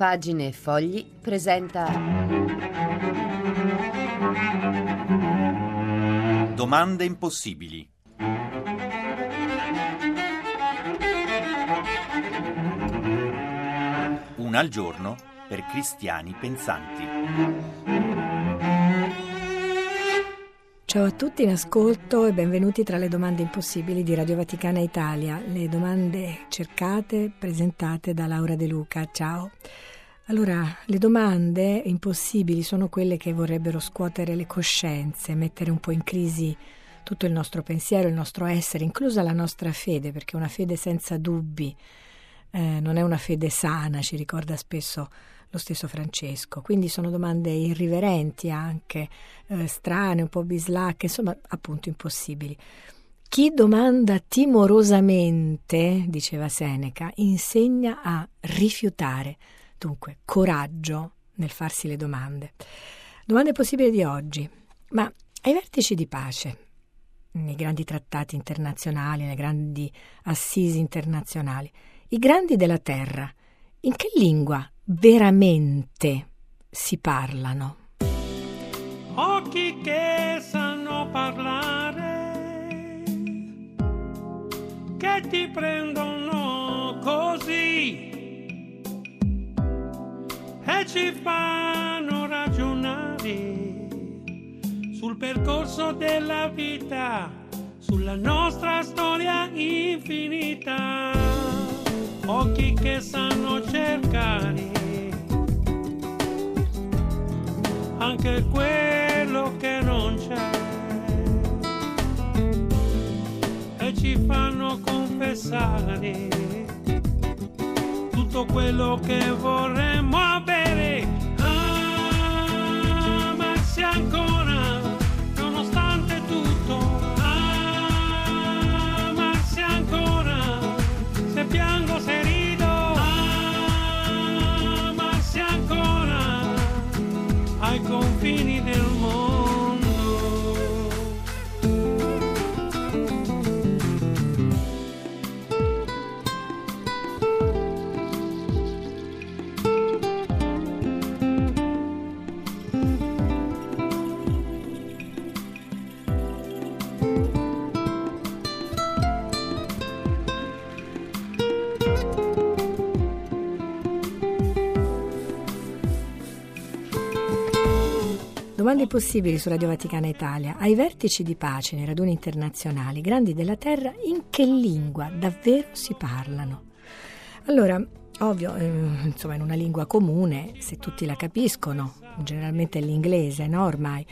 Pagine e Fogli presenta. Domande impossibili. Una al giorno per cristiani pensanti. Ciao a tutti in ascolto e benvenuti tra le domande impossibili di Radio Vaticana Italia, le domande cercate, presentate da Laura De Luca. Ciao. Allora, le domande impossibili sono quelle che vorrebbero scuotere le coscienze, mettere un po' in crisi tutto il nostro pensiero, il nostro essere, inclusa la nostra fede, perché una fede senza dubbi eh, non è una fede sana, ci ricorda spesso lo stesso Francesco. Quindi sono domande irriverenti anche, eh, strane, un po' bislacche, insomma, appunto impossibili. Chi domanda timorosamente, diceva Seneca, insegna a rifiutare. Dunque, coraggio nel farsi le domande. Domande possibili di oggi. Ma ai vertici di pace, nei grandi trattati internazionali, nei grandi assisi internazionali, i grandi della terra, in che lingua veramente si parlano? Occhi che sanno parlare, che ti prendono ci fanno ragionare sul percorso della vita, sulla nostra storia infinita. Occhi che sanno cercare anche quello che non c'è. E ci fanno confessare tutto quello che vorremmo Domande possibili su Radio Vaticana Italia. Ai vertici di pace nei raduni internazionali, grandi della terra, in che lingua davvero si parlano? Allora, ovvio, eh, insomma, in una lingua comune, se tutti la capiscono, generalmente è l'inglese, no, ormai.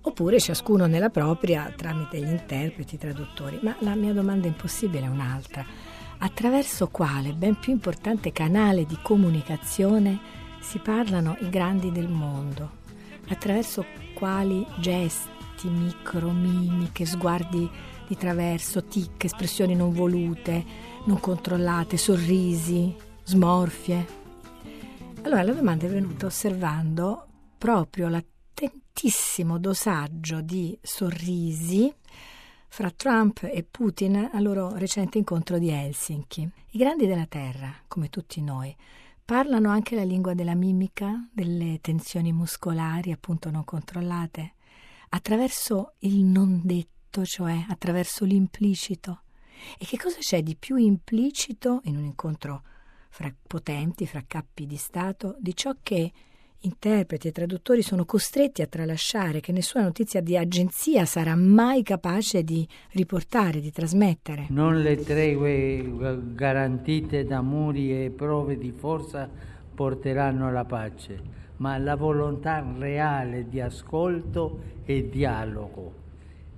Oppure ciascuno nella propria tramite gli interpreti, i traduttori. Ma la mia domanda impossibile è un'altra. Attraverso quale ben più importante canale di comunicazione si parlano i grandi del mondo? Attraverso quali gesti, micromimiche, sguardi di traverso, tic, espressioni non volute, non controllate, sorrisi, smorfie. Allora la domanda è venuta osservando proprio l'attentissimo dosaggio di sorrisi fra Trump e Putin al loro recente incontro di Helsinki. I grandi della Terra, come tutti noi, Parlano anche la lingua della mimica, delle tensioni muscolari appunto non controllate, attraverso il non detto, cioè attraverso l'implicito. E che cosa c'è di più implicito in un incontro fra potenti, fra capi di Stato, di ciò che interpreti e traduttori sono costretti a tralasciare, che nessuna notizia di agenzia sarà mai capace di riportare, di trasmettere. Non le tregue garantite da muri e prove di forza porteranno alla pace, ma la volontà reale di ascolto e dialogo.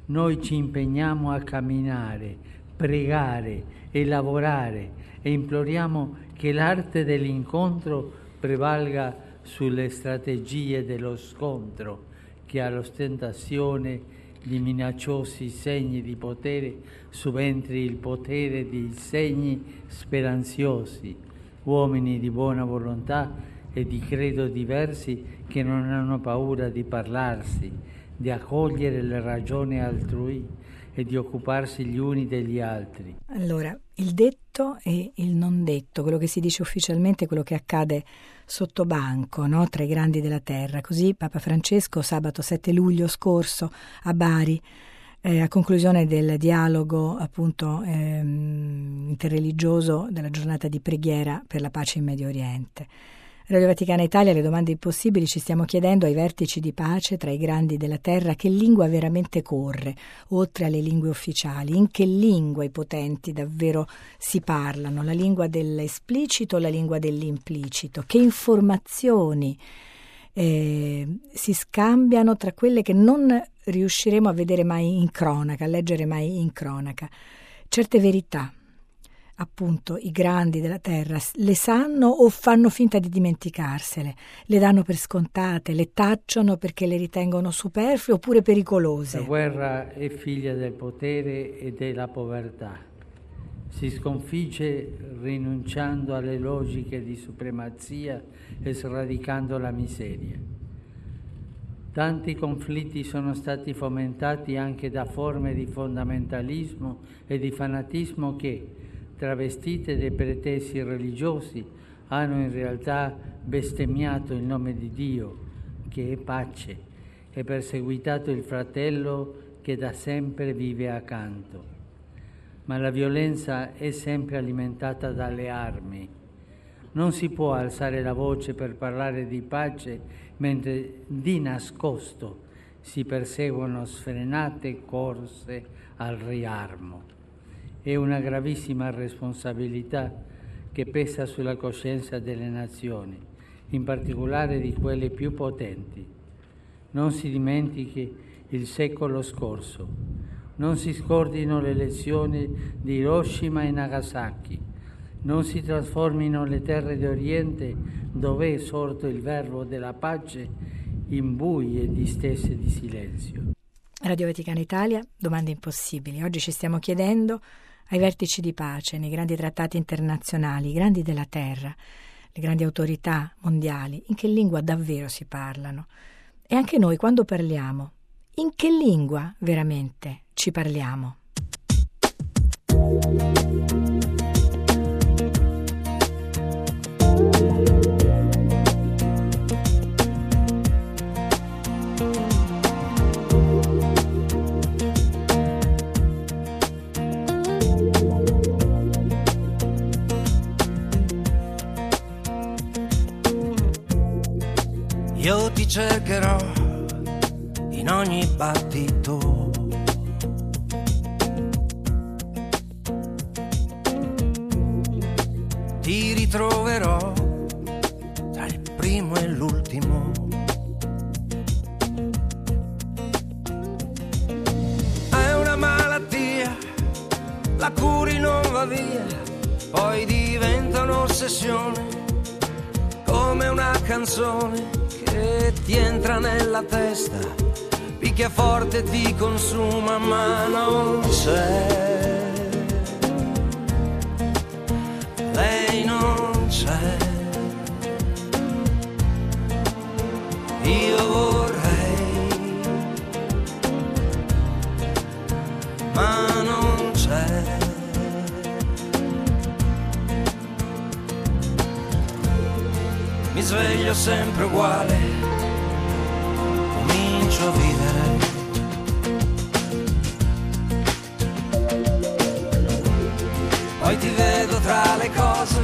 Noi ci impegniamo a camminare, pregare e lavorare e imploriamo che l'arte dell'incontro prevalga sulle strategie dello scontro che all'ostentazione di minacciosi segni di potere subentri il potere di segni speranziosi, uomini di buona volontà e di credo diversi che non hanno paura di parlarsi, di accogliere le ragioni altrui e di occuparsi gli uni degli altri. Allora, il detto e il non detto, quello che si dice ufficialmente, quello che accade sottobanco no? tra i grandi della terra. Così Papa Francesco sabato 7 luglio scorso a Bari eh, a conclusione del dialogo appunto ehm, interreligioso della giornata di preghiera per la pace in Medio Oriente. Radio Vaticana Italia, le domande impossibili ci stiamo chiedendo ai vertici di pace tra i grandi della terra che lingua veramente corre, oltre alle lingue ufficiali, in che lingua i potenti davvero si parlano, la lingua dell'esplicito o la lingua dell'implicito, che informazioni eh, si scambiano tra quelle che non riusciremo a vedere mai in cronaca, a leggere mai in cronaca. Certe verità, appunto, i grandi della terra le sanno o fanno finta di dimenticarsele, le danno per scontate, le tacciono perché le ritengono superflue oppure pericolose. La guerra è figlia del potere e della povertà. Si sconfigge rinunciando alle logiche di supremazia e sradicando la miseria. Tanti conflitti sono stati fomentati anche da forme di fondamentalismo e di fanatismo che, travestite dei pretesi religiosi, hanno in realtà bestemmiato il nome di Dio, che è pace, e perseguitato il fratello che da sempre vive accanto. Ma la violenza è sempre alimentata dalle armi. Non si può alzare la voce per parlare di pace mentre di nascosto si perseguono sfrenate corse al riarmo. È una gravissima responsabilità che pesa sulla coscienza delle nazioni, in particolare di quelle più potenti. Non si dimentichi il secolo scorso, non si scordino le lezioni di Hiroshima e Nagasaki, non si trasformino le terre d'Oriente dove è sorto il verbo della pace in buie distese di silenzio. Radio Vaticana Italia, domande impossibili. Oggi ci stiamo chiedendo ai vertici di pace, nei grandi trattati internazionali, i grandi della terra, le grandi autorità mondiali, in che lingua davvero si parlano. E anche noi quando parliamo, in che lingua veramente ci parliamo? La curi non va via, poi diventa un'ossessione, come una canzone che ti entra nella testa, picchia forte, ti consuma, ma non c'è. Lei non c'è. Io vorrei, ma sveglio sempre uguale, comincio a vivere. Poi ti vedo tra le cose,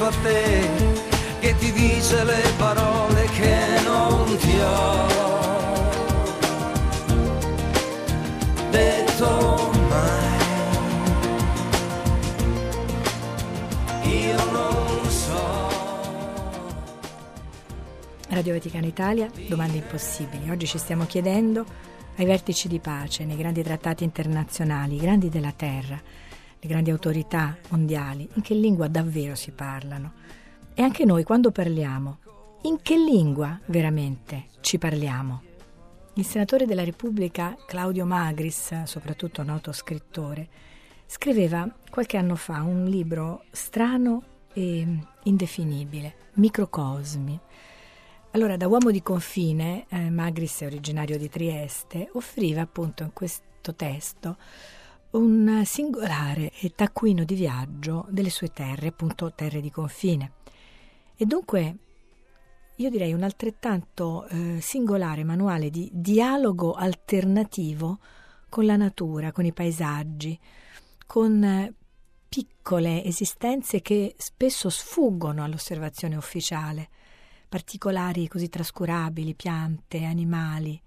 accanto a te che ti dice le parole che non ti ho detto mai. Io non so. Radio Vaticana Italia, domande impossibili. Oggi ci stiamo chiedendo ai vertici di pace, nei grandi trattati internazionali, i grandi della terra, le grandi autorità mondiali, in che lingua davvero si parlano. E anche noi quando parliamo, in che lingua veramente ci parliamo? Il senatore della Repubblica Claudio Magris, soprattutto noto scrittore, scriveva qualche anno fa un libro strano e indefinibile, Microcosmi. Allora, da uomo di confine, eh, Magris è originario di Trieste, offriva appunto in questo testo un singolare taccuino di viaggio delle sue terre, appunto terre di confine. E dunque io direi un altrettanto eh, singolare manuale di dialogo alternativo con la natura, con i paesaggi, con eh, piccole esistenze che spesso sfuggono all'osservazione ufficiale, particolari così trascurabili, piante, animali.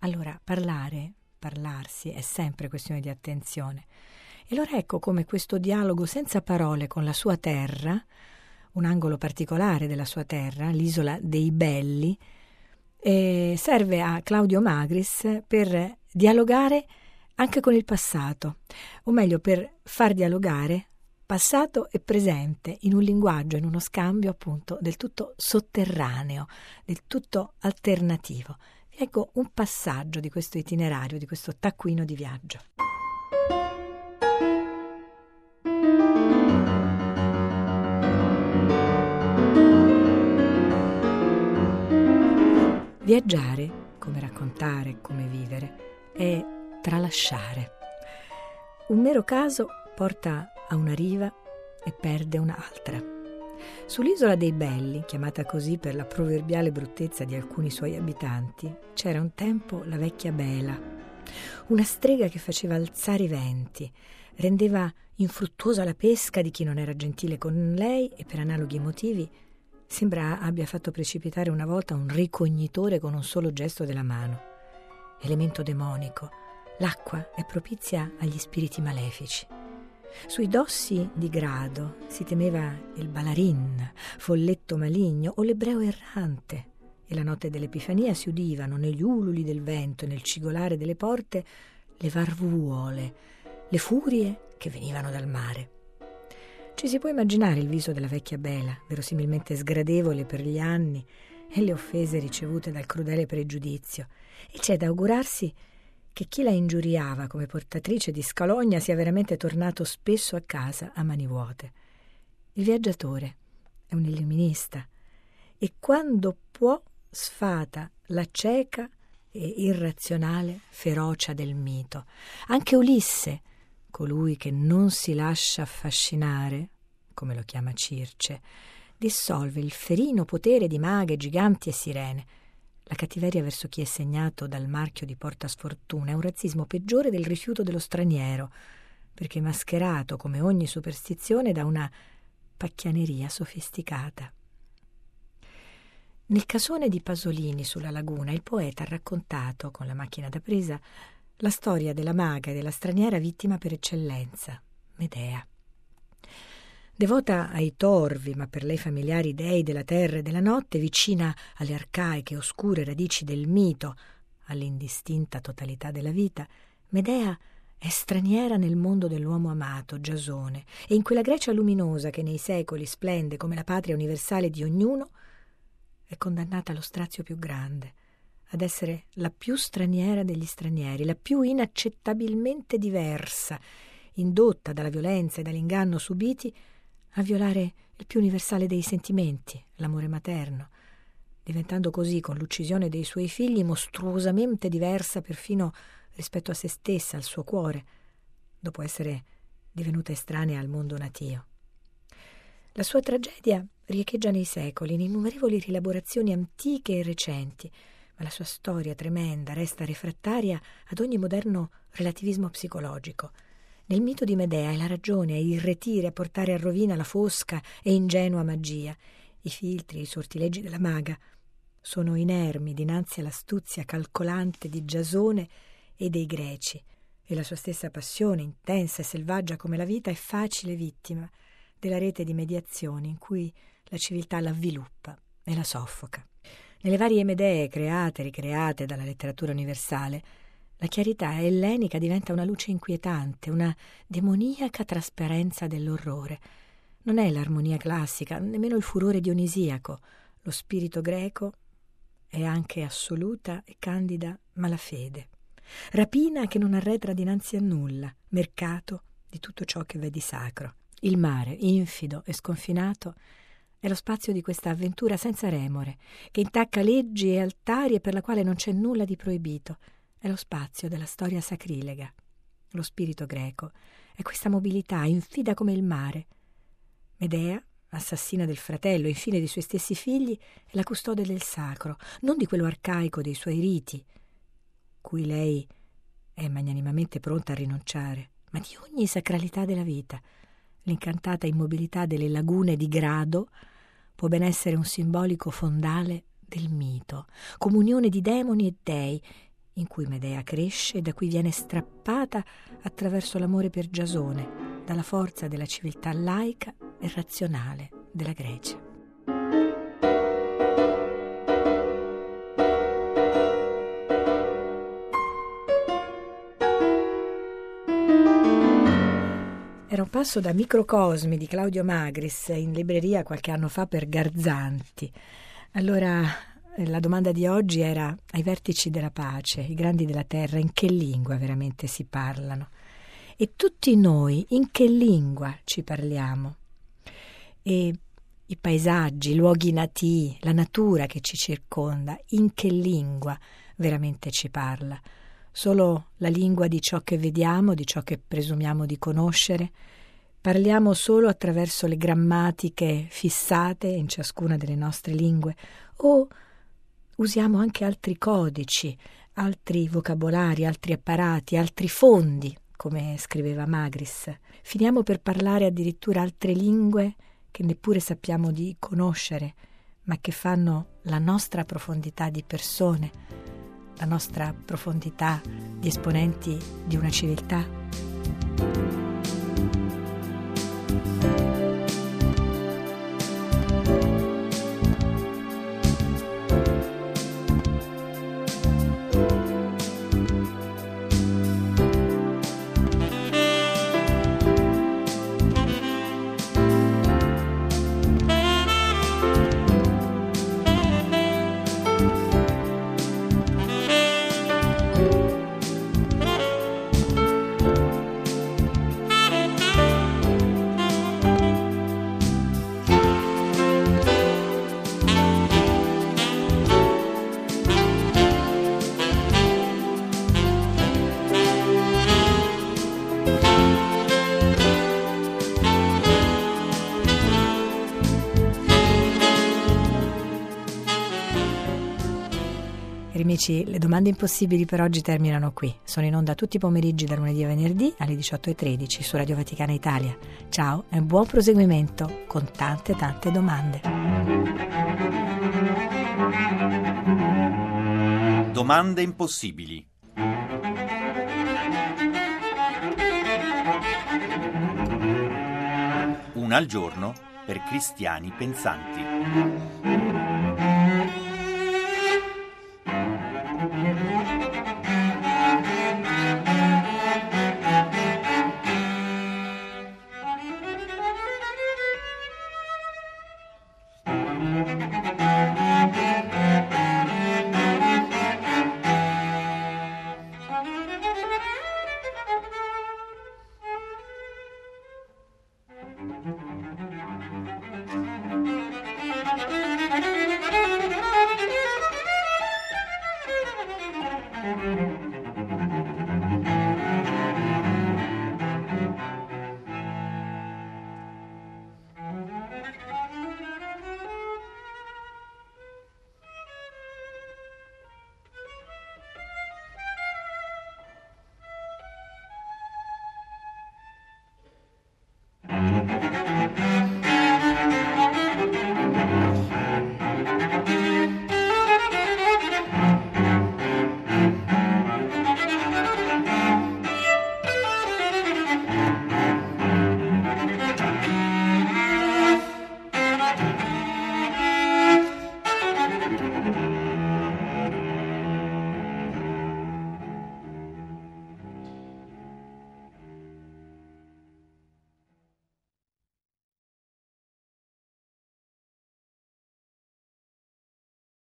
Allora, parlare, parlarsi è sempre questione di attenzione. E allora ecco come questo dialogo senza parole con la sua terra, un angolo particolare della sua terra, l'isola dei Belli, eh, serve a Claudio Magris per dialogare anche con il passato, o meglio per far dialogare passato e presente in un linguaggio, in uno scambio appunto del tutto sotterraneo, del tutto alternativo. Ecco un passaggio di questo itinerario, di questo taccuino di viaggio. Viaggiare, come raccontare, come vivere, è tralasciare. Un mero caso porta a una riva e perde un'altra. Sull'isola dei Belli, chiamata così per la proverbiale bruttezza di alcuni suoi abitanti, c'era un tempo la vecchia Bela, una strega che faceva alzare i venti, rendeva infruttuosa la pesca di chi non era gentile con lei e per analoghi motivi sembra abbia fatto precipitare una volta un ricognitore con un solo gesto della mano. Elemento demonico, L'acqua è propizia agli spiriti malefici. Sui dossi di grado si temeva il balarin, folletto maligno o l'ebreo errante, e la notte dell'Epifania si udivano negli ululi del vento e nel cigolare delle porte le varvuole, le furie che venivano dal mare. Ci si può immaginare il viso della vecchia Bela, verosimilmente sgradevole per gli anni e le offese ricevute dal crudele pregiudizio, e c'è da augurarsi che chi la ingiuriava come portatrice di scalogna sia veramente tornato spesso a casa a mani vuote. Il viaggiatore è un illuminista e quando può sfata la cieca e irrazionale ferocia del mito. Anche Ulisse, colui che non si lascia affascinare, come lo chiama Circe, dissolve il ferino potere di maghe, giganti e sirene la cattiveria verso chi è segnato dal marchio di porta sfortuna è un razzismo peggiore del rifiuto dello straniero, perché mascherato come ogni superstizione da una pacchianeria sofisticata. Nel casone di Pasolini sulla laguna il poeta ha raccontato, con la macchina da presa, la storia della maga e della straniera vittima per eccellenza, Medea. Devota ai torvi, ma per lei familiari dei della terra e della notte, vicina alle arcaiche oscure radici del mito, all'indistinta totalità della vita, Medea è straniera nel mondo dell'uomo amato, Giasone, e in quella Grecia luminosa che nei secoli splende come la patria universale di ognuno, è condannata allo strazio più grande, ad essere la più straniera degli stranieri, la più inaccettabilmente diversa, indotta dalla violenza e dall'inganno subiti a violare il più universale dei sentimenti, l'amore materno, diventando così, con l'uccisione dei suoi figli, mostruosamente diversa perfino rispetto a se stessa, al suo cuore, dopo essere divenuta estranea al mondo natio. La sua tragedia riecheggia nei secoli, in innumerevoli rielaborazioni antiche e recenti, ma la sua storia tremenda resta refrattaria ad ogni moderno relativismo psicologico – nel mito di Medea è la ragione a irretire, a portare a rovina la fosca e ingenua magia. I filtri i sortileggi della maga sono inermi dinanzi all'astuzia calcolante di Giasone e dei greci, e la sua stessa passione, intensa e selvaggia come la vita, è facile vittima della rete di mediazioni in cui la civiltà la avviluppa e la soffoca. Nelle varie Medee create e ricreate dalla letteratura universale, la chiarità ellenica diventa una luce inquietante, una demoniaca trasparenza dell'orrore. Non è l'armonia classica, nemmeno il furore dionisiaco. Lo spirito greco è anche assoluta e candida malafede. Rapina che non arretra dinanzi a nulla, mercato di tutto ciò che v'è di sacro. Il mare, infido e sconfinato, è lo spazio di questa avventura senza remore, che intacca leggi e altari e per la quale non c'è nulla di proibito. È lo spazio della storia sacrilega. Lo spirito greco è questa mobilità infida come il mare. Medea, assassina del fratello infine dei suoi stessi figli, è la custode del sacro, non di quello arcaico dei suoi riti, cui lei è magnanimamente pronta a rinunciare, ma di ogni sacralità della vita. L'incantata immobilità delle lagune di grado può ben essere un simbolico fondale del mito, comunione di demoni e dei, in cui Medea cresce e da cui viene strappata attraverso l'amore per Giasone, dalla forza della civiltà laica e razionale della Grecia. Era un passo da Microcosmi di Claudio Magris in libreria qualche anno fa per Garzanti. Allora la domanda di oggi era ai vertici della pace, i grandi della terra, in che lingua veramente si parlano? E tutti noi in che lingua ci parliamo? E i paesaggi, i luoghi nati, la natura che ci circonda, in che lingua veramente ci parla? Solo la lingua di ciò che vediamo, di ciò che presumiamo di conoscere? Parliamo solo attraverso le grammatiche fissate in ciascuna delle nostre lingue? O usiamo anche altri codici, altri vocabolari, altri apparati, altri fondi, come scriveva Magris. Finiamo per parlare addirittura altre lingue che neppure sappiamo di conoscere, ma che fanno la nostra profondità di persone, la nostra profondità di esponenti di una civiltà. Amici, le domande impossibili per oggi terminano qui. Sono in onda tutti i pomeriggi da lunedì a venerdì alle 18.13 su Radio Vaticana Italia. Ciao e buon proseguimento con tante tante domande. Domande impossibili. Una al giorno per cristiani pensanti.